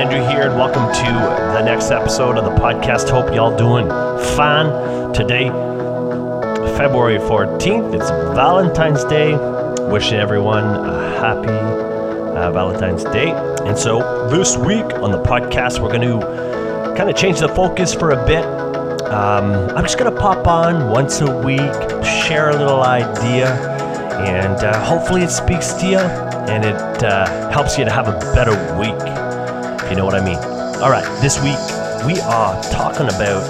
Andrew here, and welcome to the next episode of the podcast. Hope y'all doing fine today, February 14th. It's Valentine's Day. Wishing everyone a happy uh, Valentine's Day. And so this week on the podcast, we're going to kind of change the focus for a bit. Um, I'm just going to pop on once a week, share a little idea, and uh, hopefully it speaks to you and it uh, helps you to have a better week, you know what I mean. All right, this week we are talking about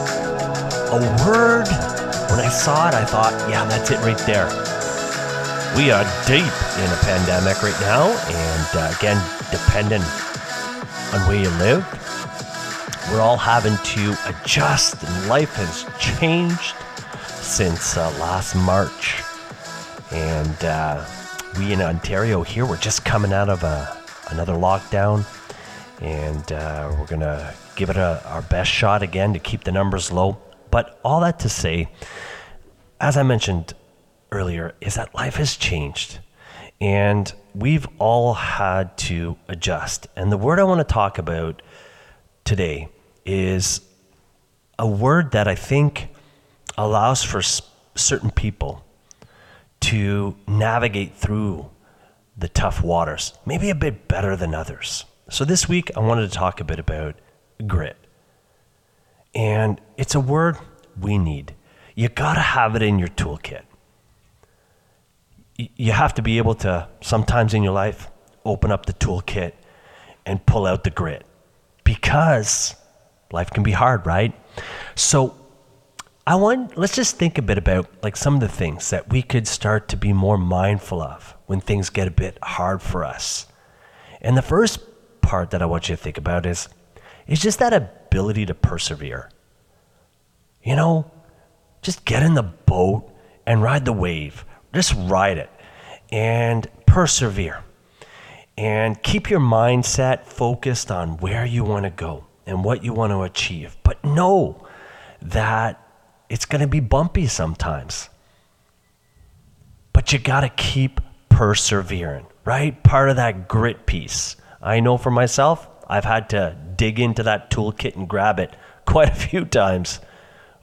a word. When I saw it, I thought, yeah, that's it right there. We are deep in a pandemic right now, and uh, again, depending on where you live, we're all having to adjust, and life has changed since uh, last March. And uh, we in Ontario here, we're just coming out of a, another lockdown, and uh, we're going to give it a, our best shot again to keep the numbers low. But all that to say, as I mentioned earlier, is that life has changed. And we've all had to adjust. And the word I want to talk about today is a word that I think allows for certain people to navigate through the tough waters, maybe a bit better than others. So this week, I wanted to talk a bit about grit. And it's a word we need. You got to have it in your toolkit. You have to be able to, sometimes in your life, open up the toolkit and pull out the grit because life can be hard, right? So I want let's just think a bit about like some of the things that we could start to be more mindful of when things get a bit hard for us. And the first part that I want you to think about is it's just that ability to persevere. You know, just get in the boat and ride the wave. Just ride it and persevere. And keep your mindset focused on where you want to go and what you want to achieve. But know that it's going to be bumpy sometimes. But you got to keep persevering, right? Part of that grit piece. I know for myself, I've had to dig into that toolkit and grab it quite a few times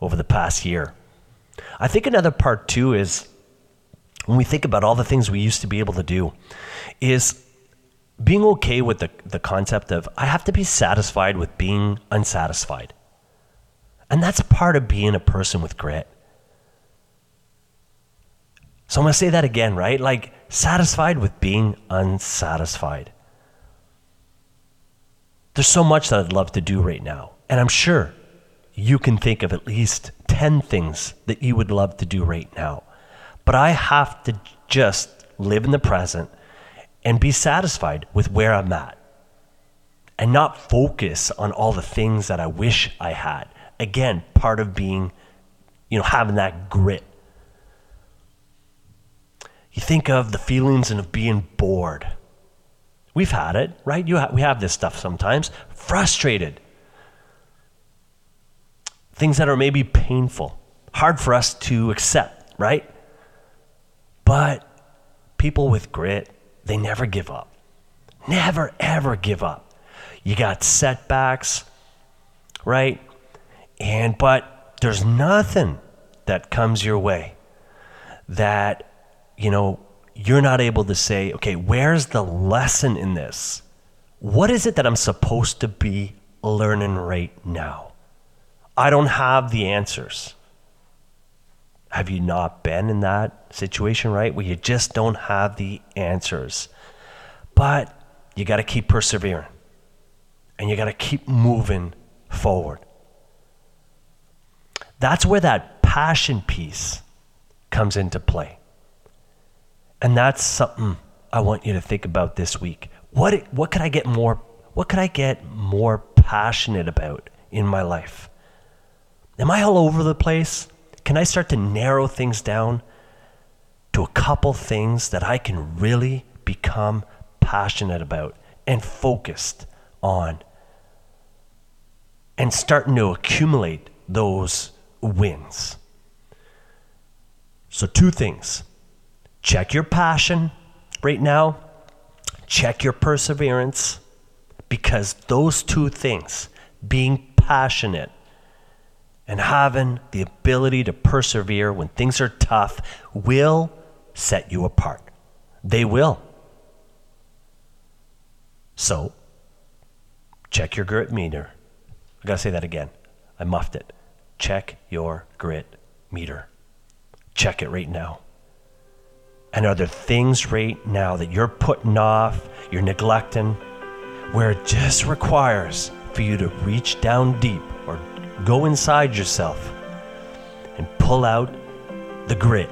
over the past year. I think another part too is when we think about all the things we used to be able to do, is being okay with the, the concept of I have to be satisfied with being unsatisfied. And that's part of being a person with grit. So I'm going to say that again, right? Like satisfied with being unsatisfied. There's so much that I'd love to do right now. And I'm sure you can think of at least 10 things that you would love to do right now. But I have to just live in the present and be satisfied with where I'm at and not focus on all the things that I wish I had again, part of being, you know, having that grit. You think of the feelings and of being bored. We've had it, right? You ha- we have this stuff sometimes. Frustrated. Things that are maybe painful, hard for us to accept, right? But people with grit, they never give up. Never, ever give up. You got setbacks, right? And but there's nothing that comes your way that you know you're not able to say, okay, where's the lesson in this? What is it that I'm supposed to be learning right now? I don't have the answers. Have you not been in that situation, right? Where you just don't have the answers. But you got to keep persevering and you got to keep moving forward. That's where that passion piece comes into play. And that's something I want you to think about this week. What what could I get more what could I get more passionate about in my life? Am I all over the place? Can I start to narrow things down to a couple things that I can really become passionate about and focused on and starting to accumulate those wins. So, two things check your passion right now, check your perseverance, Because those two things, being passionate and having the ability to persevere when things are tough, will set you apart. They will. So, check your grit meter. I gotta say that again. I muffed it. Check your grit meter. Check it right now. And are there things right now that you're putting off, you're neglecting, where it just requires for you to reach down deep or go inside yourself and pull out the grit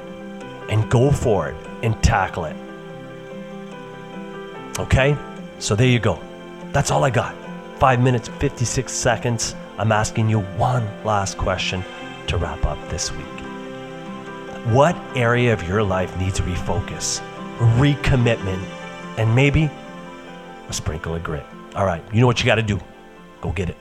and go for it and tackle it? Okay? So there you go. That's all I got. Five minutes, 56 seconds. I'm asking you one last question to wrap up this week. What area of your life needs refocus, recommitment, and maybe a sprinkle of grit? All right, you know what you got to do. Go get it.